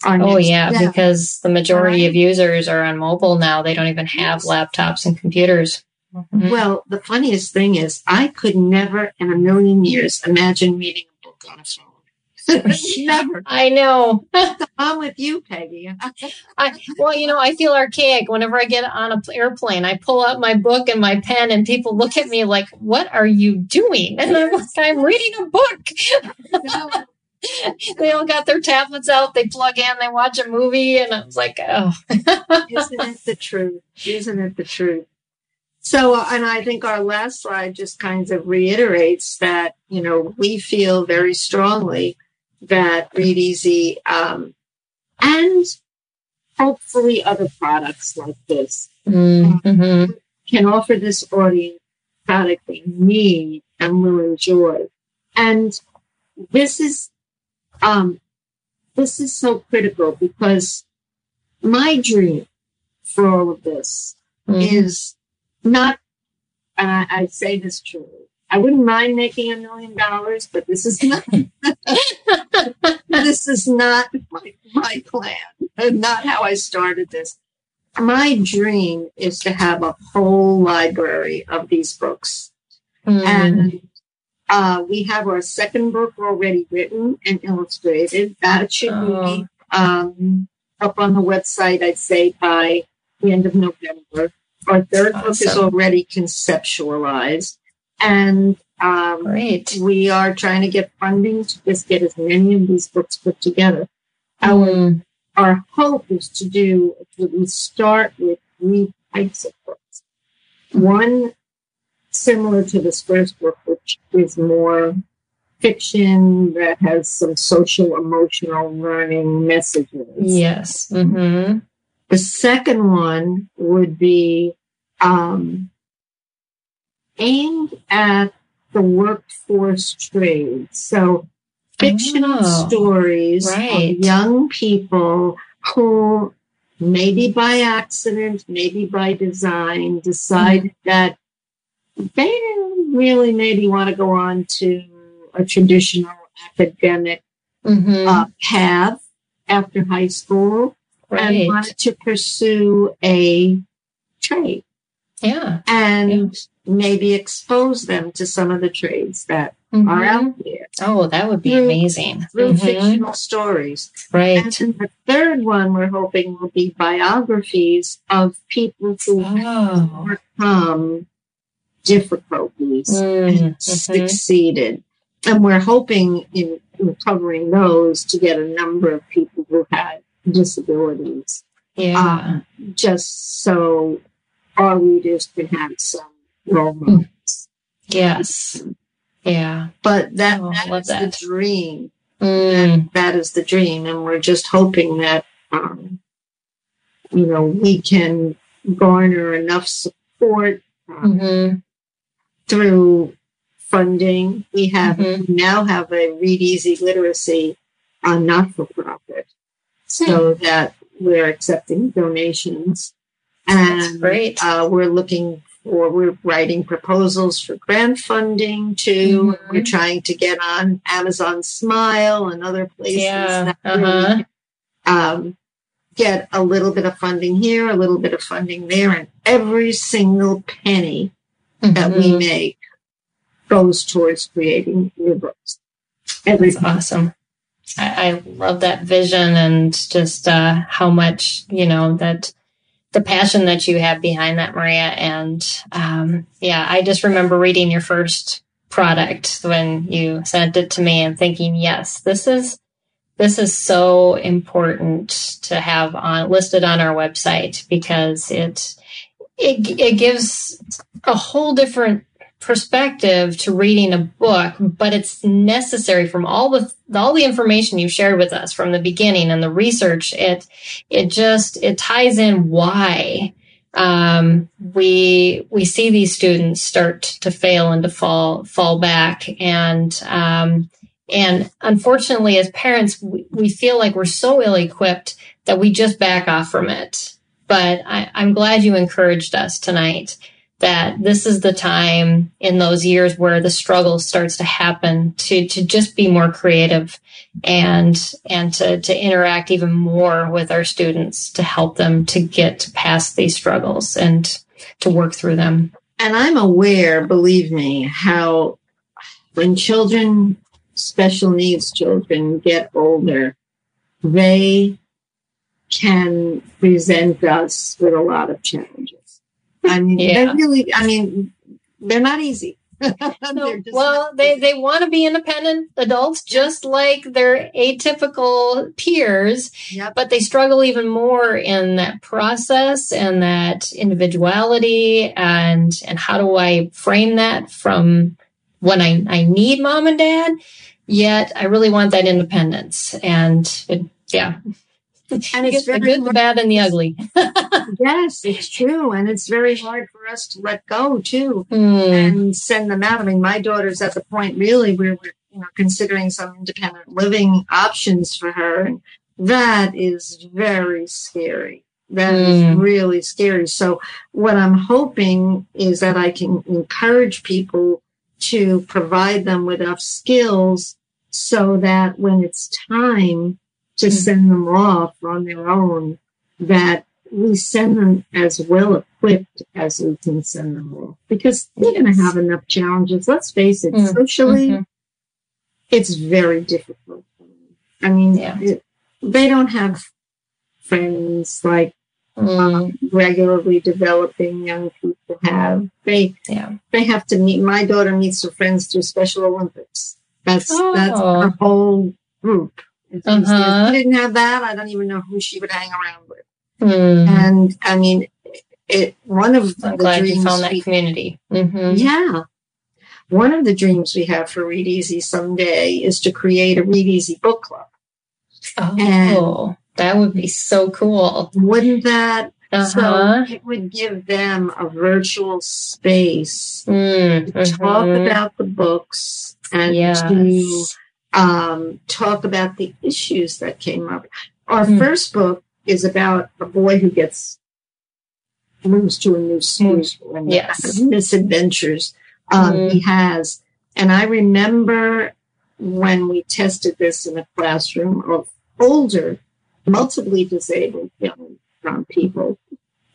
oh yeah, yeah, because the majority right. of users are on mobile now. They don't even have yes. laptops and computers.
Mm-hmm. Well, the funniest thing is, I could never in a million years imagine reading a book on a phone. Never.
I know.
I'm with you, Peggy.
I, well, you know, I feel archaic whenever I get on an airplane. I pull out my book and my pen, and people look at me like, "What are you doing?" And I'm like, "I'm reading a book." they all got their tablets out. They plug in. They watch a movie, and I was like, "Oh,
isn't it the truth? Isn't it the truth?" So, uh, and I think our last slide just kind of reiterates that, you know, we feel very strongly that Readeezy um, and hopefully other products like this mm-hmm. can offer this audience product they need and will enjoy. And this is um, this is so critical because my dream for all of this mm-hmm. is not, and I, I say this truly, I wouldn't mind making a million dollars, but this is not, this is not my, my plan and not how I started this. My dream is to have a whole library of these books. Mm. And uh, we have our second book already written and illustrated. That should oh. be um, up on the website, I'd say, by the end of November. Our third awesome. book is already conceptualized. And um, Great. we are trying to get funding to just get as many of these books put together. Our, mm. our hope is to do, to start with three types of books. One similar to this first book, which is more fiction that has some social emotional learning messages.
Yes. Mm-hmm.
The second one would be um, aimed at the workforce trade. So, fictional oh, stories right. of young people who, maybe by accident, maybe by design, decide mm-hmm. that they really maybe want to go on to a traditional academic mm-hmm. uh, path after high school right. and wanted to pursue a trade.
Yeah.
And yeah. Maybe expose them to some of the trades that mm-hmm. are out there.
Oh, that would be through, amazing.
Through mm-hmm. fictional stories.
Right.
And the third one we're hoping will be biographies of people who oh. overcome difficulties mm-hmm. and succeeded. And we're hoping in, in covering those to get a number of people who had disabilities.
Yeah. Um,
just so our readers can have some role hmm. models.
Yes. Yeah.
But that, oh, that is that. the dream. Mm. That, that is the dream. And we're just hoping that, um, you know, we can garner enough support um, mm-hmm. through funding. We have mm-hmm. we now have a Readeezy Literacy uh, not for profit so that we're accepting donations. And
great.
Uh, we're looking for, we're writing proposals for grant funding too. Mm-hmm. We're trying to get on Amazon Smile and other places
yeah. that uh-huh.
um, get a little bit of funding here, a little bit of funding there, and every single penny mm-hmm. that we mm-hmm. make goes towards creating new books.
Every That's awesome. I, I love that vision and just uh, how much you know that the passion that you have behind that, Maria. And um, yeah, I just remember reading your first product when you sent it to me and thinking, yes, this is this is so important to have on listed on our website because it it, it gives a whole different perspective to reading a book, but it's necessary from all the all the information you shared with us from the beginning and the research. It it just it ties in why um, we we see these students start to fail and to fall fall back. And um, and unfortunately as parents we, we feel like we're so ill equipped that we just back off from it. But I, i'm glad you encouraged us tonight that this is the time in those years where the struggle starts to happen to to just be more creative and and to to interact even more with our students to help them to get past these struggles and to work through them.
And I'm aware, believe me, how when children special needs children get older, they can present us with a lot of challenges. I mean, yeah. they really, I mean, they're not easy.
no, well, they, they want to be independent adults just like their atypical peers, yep. but they struggle even more in that process and that individuality and and how do I frame that from when I, I need mom and dad, yet I really want that independence. And it, yeah, and it's the good, the bad, and the ugly.
yes, it's true, and it's very hard for us to let go too mm. and send them out. I mean, my daughter's at the point really where we're you know considering some independent living options for her, and that is very scary. That mm. is really scary. So, what I'm hoping is that I can encourage people to provide them with enough skills so that when it's time to mm-hmm. send them off on their own that we send them as well equipped as we can send them off because they're yes. going to have enough challenges. Let's face it, mm-hmm. socially, mm-hmm. it's very difficult. I mean, yeah. it, they don't have friends like um, regularly developing young people have. They yeah. they have to meet. My daughter meets her friends through Special Olympics. That's oh. that's our whole group. If uh-huh. she didn't have that, I don't even know who she would hang around with. Mm. And I mean, it one of
I'm the glad dreams you found that we, community.
Mm-hmm. Yeah, one of the dreams we have for Readeezy someday is to create a Readeezy book club.
Oh, and that would be so cool!
Wouldn't that? Uh-huh. So it would give them a virtual space mm, to talk mm-hmm. about the books and yes. to um, talk about the issues that came up. Our mm. first book is about a boy who gets moves to a new school and yes. misadventures um, mm. he has. And I remember when we tested this in a classroom of older, multiply disabled young people,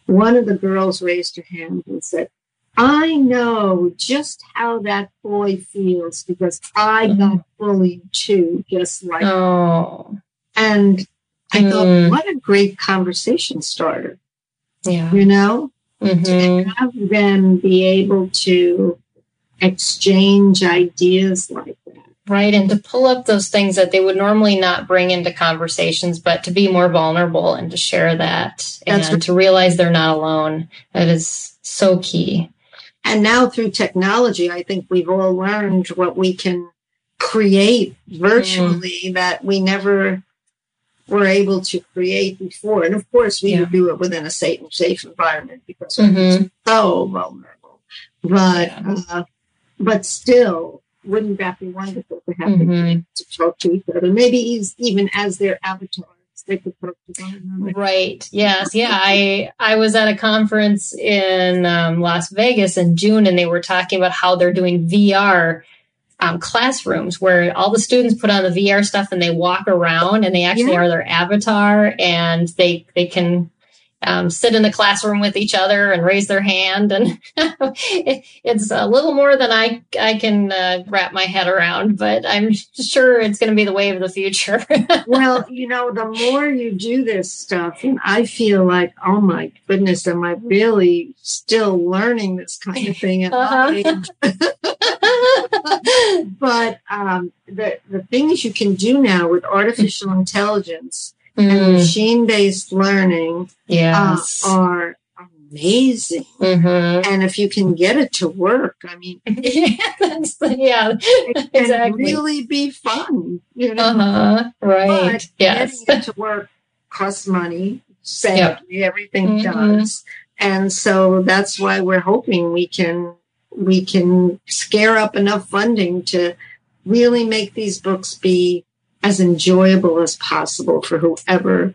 one of the girls raised her hand and said, I know just how that boy feels because I mm-hmm. got bullied too, just like oh. And I mm. thought, what a great conversation starter. Yeah. You know? Mm-hmm. have them be able to exchange ideas like that.
Right. And to pull up those things that they would normally not bring into conversations, but to be more vulnerable and to share that That's and right. to realize they're not alone. That is so key.
And now through technology, I think we've all learned what we can create virtually mm. that we never were able to create before. And of course, we yeah. would do it within a safe, and safe environment because mm-hmm. it's so vulnerable. But yeah. uh, but still, wouldn't that be wonderful to have mm-hmm. to talk to each other? Maybe even as their avatar they could put
Right. Yes. Yeah. I I was at a conference in um, Las Vegas in June, and they were talking about how they're doing VR um, classrooms where all the students put on the VR stuff and they walk around, and they actually yeah. are their avatar, and they they can um, sit in the classroom with each other and raise their hand. And it, it's a little more than I, I can uh, wrap my head around, but I'm sure it's going to be the way of the future.
well, you know, the more you do this stuff, and I feel like, oh my goodness, am I really still learning this kind of thing at uh-huh. my age? but um, the, the things you can do now with artificial intelligence mm. and machine based learning yes. uh, are amazing. Mm-hmm. And if you can get it to work, I mean,
yeah, yeah,
it can exactly. really be fun. You know,
uh-huh. right? But
yes, getting it to work costs money. Sadly, yep. everything mm-hmm. does, and so that's why we're hoping we can we can scare up enough funding to really make these books be as enjoyable as possible for whoever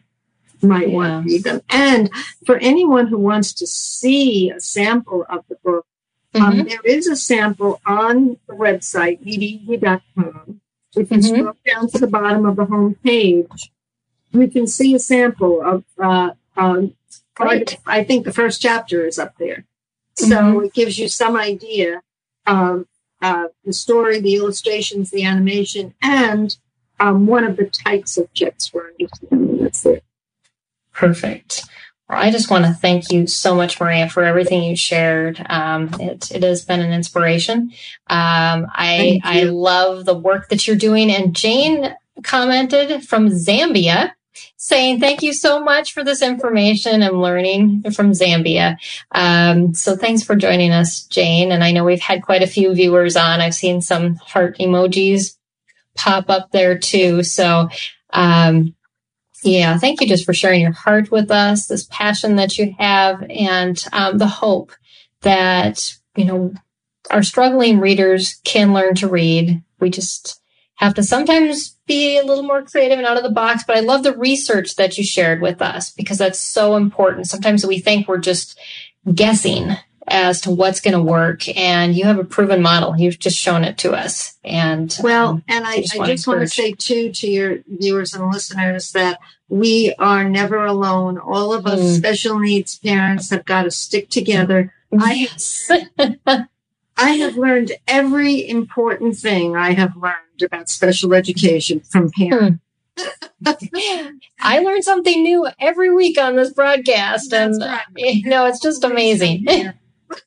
might yeah. want to read them. And for anyone who wants to see a sample of the book, um, mm-hmm. um, there is a sample on the website, readeezy.com. If you mm-hmm. scroll down to the bottom of the home page, you can see a sample of, uh, um, I think the first chapter is up there. So mm-hmm. it gives you some idea of uh, the story, the illustrations, the animation, and um, one of the types of checks for understanding. That's it.
Perfect. Well, I just want to thank you so much, Maria, for everything you shared. Um, it, it has been an inspiration. Um, I I love the work that you're doing. And Jane commented from Zambia saying thank you so much for this information and learning from Zambia. Um, so thanks for joining us, Jane. And I know we've had quite a few viewers on. I've seen some heart emojis pop up there too. So, um, yeah, thank you just for sharing your heart with us, this passion that you have, and um, the hope that, you know, our struggling readers can learn to read. We just have to sometimes be a little more creative and out of the box. But I love the research that you shared with us because that's so important. Sometimes we think we're just guessing as to what's going to work and you have a proven model you've just shown it to us and
well um, and i, just, I just want to say too to your viewers and listeners that we are never alone all of us mm. special needs parents have got to stick together yes. I, I have learned every important thing i have learned about special education from parents.
I learn something new every week on this broadcast, That's and right. you know it's just amazing.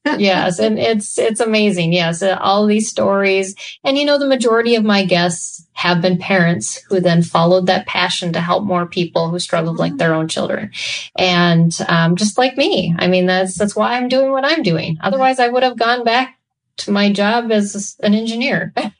Yes, and it's it's amazing. Yes, uh, all these stories, and you know the majority of my guests have been parents who then followed that passion to help more people who struggled like their own children, and um, just like me. I mean that's that's why I'm doing what I'm doing. Otherwise, I would have gone back to my job as an engineer.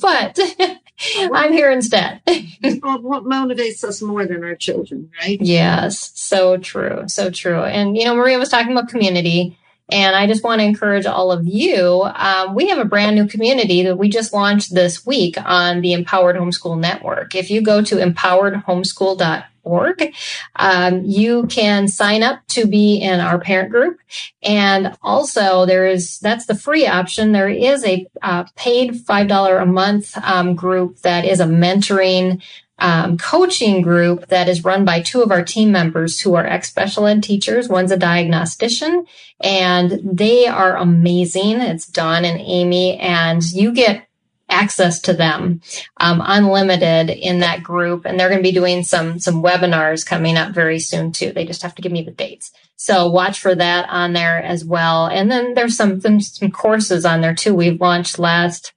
but I'm here instead.
what motivates us more than our children, right?
Yes, so true, so true. And you know, Maria was talking about community. And I just want to encourage all of you. Um, we have a brand new community that we just launched this week on the Empowered Homeschool Network. If you go to empoweredhomeschool.org, org. Um, you can sign up to be in our parent group. And also there is, that's the free option. There is a uh, paid $5 a month um, group that is a mentoring um, coaching group that is run by two of our team members who are ex special ed teachers. One's a diagnostician and they are amazing. It's Dawn and Amy and you get access to them um, unlimited in that group. And they're going to be doing some some webinars coming up very soon too. They just have to give me the dates. So watch for that on there as well. And then there's some some, some courses on there too. We've launched last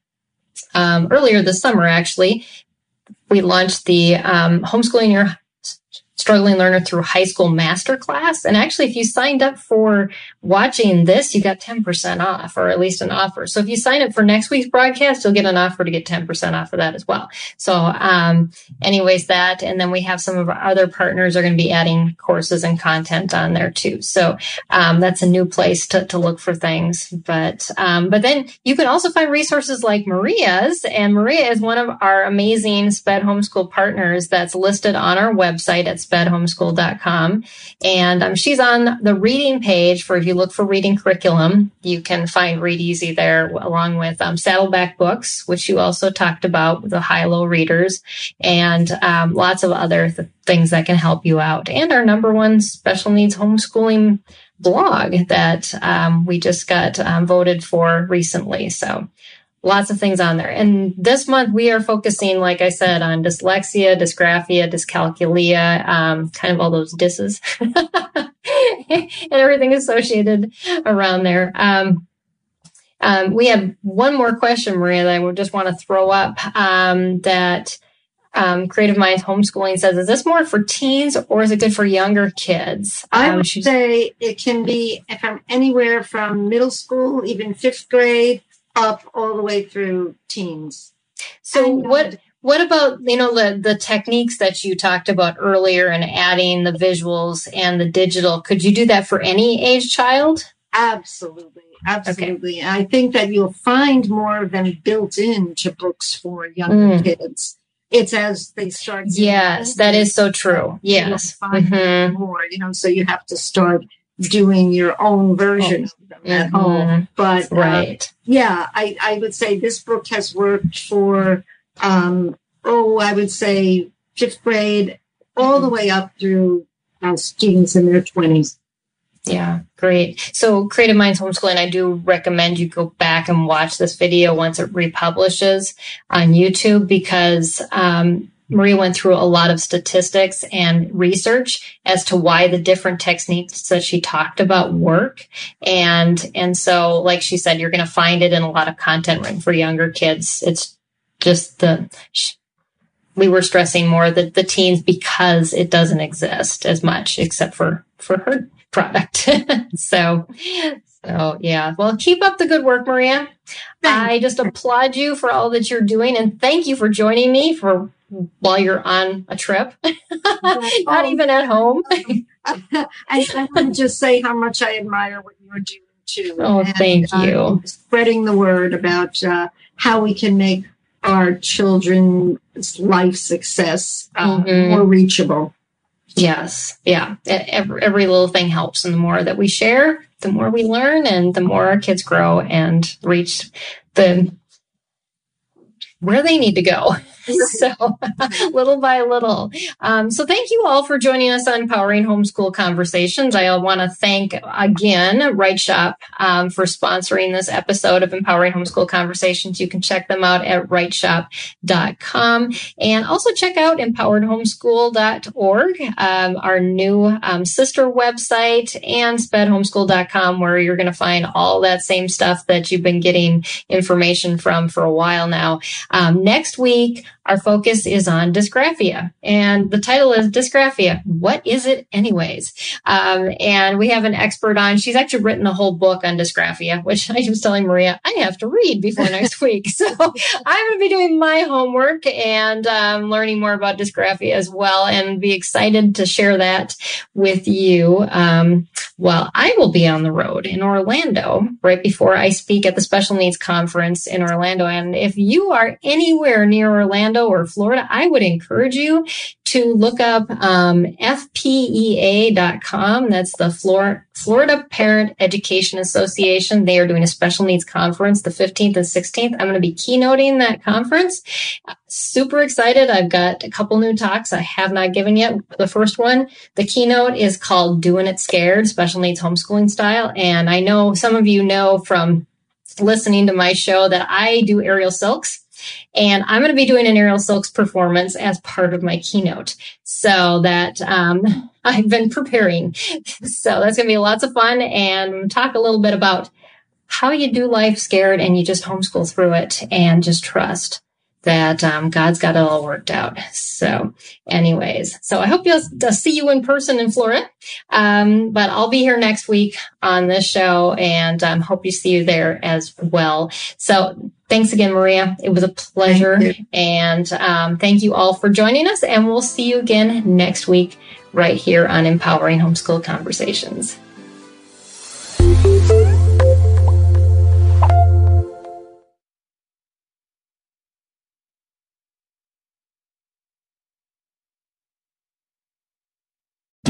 um, earlier this summer actually we launched the um, homeschooling your struggling learner through high school masterclass. And actually, if you signed up for watching this, you got 10% off or at least an offer. So if you sign up for next week's broadcast, you'll get an offer to get 10% off of that as well. So, um, anyways, that, and then we have some of our other partners are going to be adding courses and content on there too. So, um, that's a new place to, to look for things. But, um, but then you can also find resources like Maria's and Maria is one of our amazing SPED homeschool partners that's listed on our website at spedhomeschool.com. And um, she's on the reading page for if you look for reading curriculum, you can find Readeezy there along with um, Saddleback Books, which you also talked about, the high low readers, and um, lots of other th- things that can help you out. And our number one special needs homeschooling blog that um, we just got um, voted for recently. So lots of things on there. And this month we are focusing, like I said, on dyslexia, dysgraphia, dyscalculia, um, kind of all those disses and everything associated around there. Um, um, we have one more question, Maria, that I would just want to throw up um, that um, Creative Minds Homeschooling says, is this more for teens or is it good for younger kids?
I um, would say it can be from anywhere from middle school, even fifth grade, up all the way through teens.
So what what about you know the the techniques that you talked about earlier and adding the visuals and the digital? Could you do that for any age child?
Absolutely. Absolutely. Okay. I think that you'll find more of them built into books for younger mm. kids. It's as they start.
Yes, that is so true. Yes.
Mm-hmm. More, you know, so you have to start doing your own version oh. of them at mm-hmm. home. But right. Uh, yeah, I, I would say this book has worked for, um, oh, I would say fifth grade all the mm-hmm. way up through uh, students in their 20s.
Yeah, great. So Creative Minds Homeschooling, I do recommend you go back and watch this video once it republishes on YouTube because um, Maria went through a lot of statistics and research as to why the different techniques that she talked about work. And, and so, like she said, you're going to find it in a lot of content written for younger kids. It's just the, we were stressing more the, the teens because it doesn't exist as much except for, for her product. so, so yeah. Well, keep up the good work, Maria. I just applaud you for all that you're doing and thank you for joining me for while you're on a trip, not even at home.
I, I want to just say how much I admire what you're doing too.
Oh, and, thank uh, you.
Spreading the word about uh, how we can make our children's life success uh, mm-hmm. more reachable.
Yes. Yeah. Every, every little thing helps. And the more that we share, the more we learn and the more our kids grow and reach the where they need to go. so little by little. Um, so thank you all for joining us on Empowering Homeschool Conversations. I want to thank again WriteShop um, for sponsoring this episode of Empowering Homeschool Conversations. You can check them out at writeshop.com and also check out empoweredhomeschool.org, um, our new um, sister website, and spedhomeschool.com, where you're going to find all that same stuff that you've been getting information from for a while now. Um, next week, our focus is on dysgraphia. And the title is Dysgraphia. What is it, anyways? Um, and we have an expert on. She's actually written a whole book on dysgraphia, which I was telling Maria I have to read before next week. So I'm going to be doing my homework and um, learning more about dysgraphia as well, and be excited to share that with you. Um, well, I will be on the road in Orlando right before I speak at the Special Needs Conference in Orlando. And if you are anywhere near Orlando, or Florida, I would encourage you to look up um, FPEA.com. That's the Florida, Florida Parent Education Association. They are doing a special needs conference the 15th and 16th. I'm going to be keynoting that conference. Super excited. I've got a couple new talks I have not given yet. The first one, the keynote is called Doing It Scared, Special Needs Homeschooling Style. And I know some of you know from listening to my show that I do aerial silks. And I'm going to be doing an Aerial Silks performance as part of my keynote. So that um, I've been preparing. So that's going to be lots of fun and talk a little bit about how you do life scared and you just homeschool through it and just trust that um, God's got it all worked out. So, anyways, so I hope you'll see you in person in Florida. Um, but I'll be here next week on this show and um, hope you see you there as well. So, thanks again, Maria. It was a pleasure. And um, thank you all for joining us. And we'll see you again next week right here on Empowering Homeschool Conversations.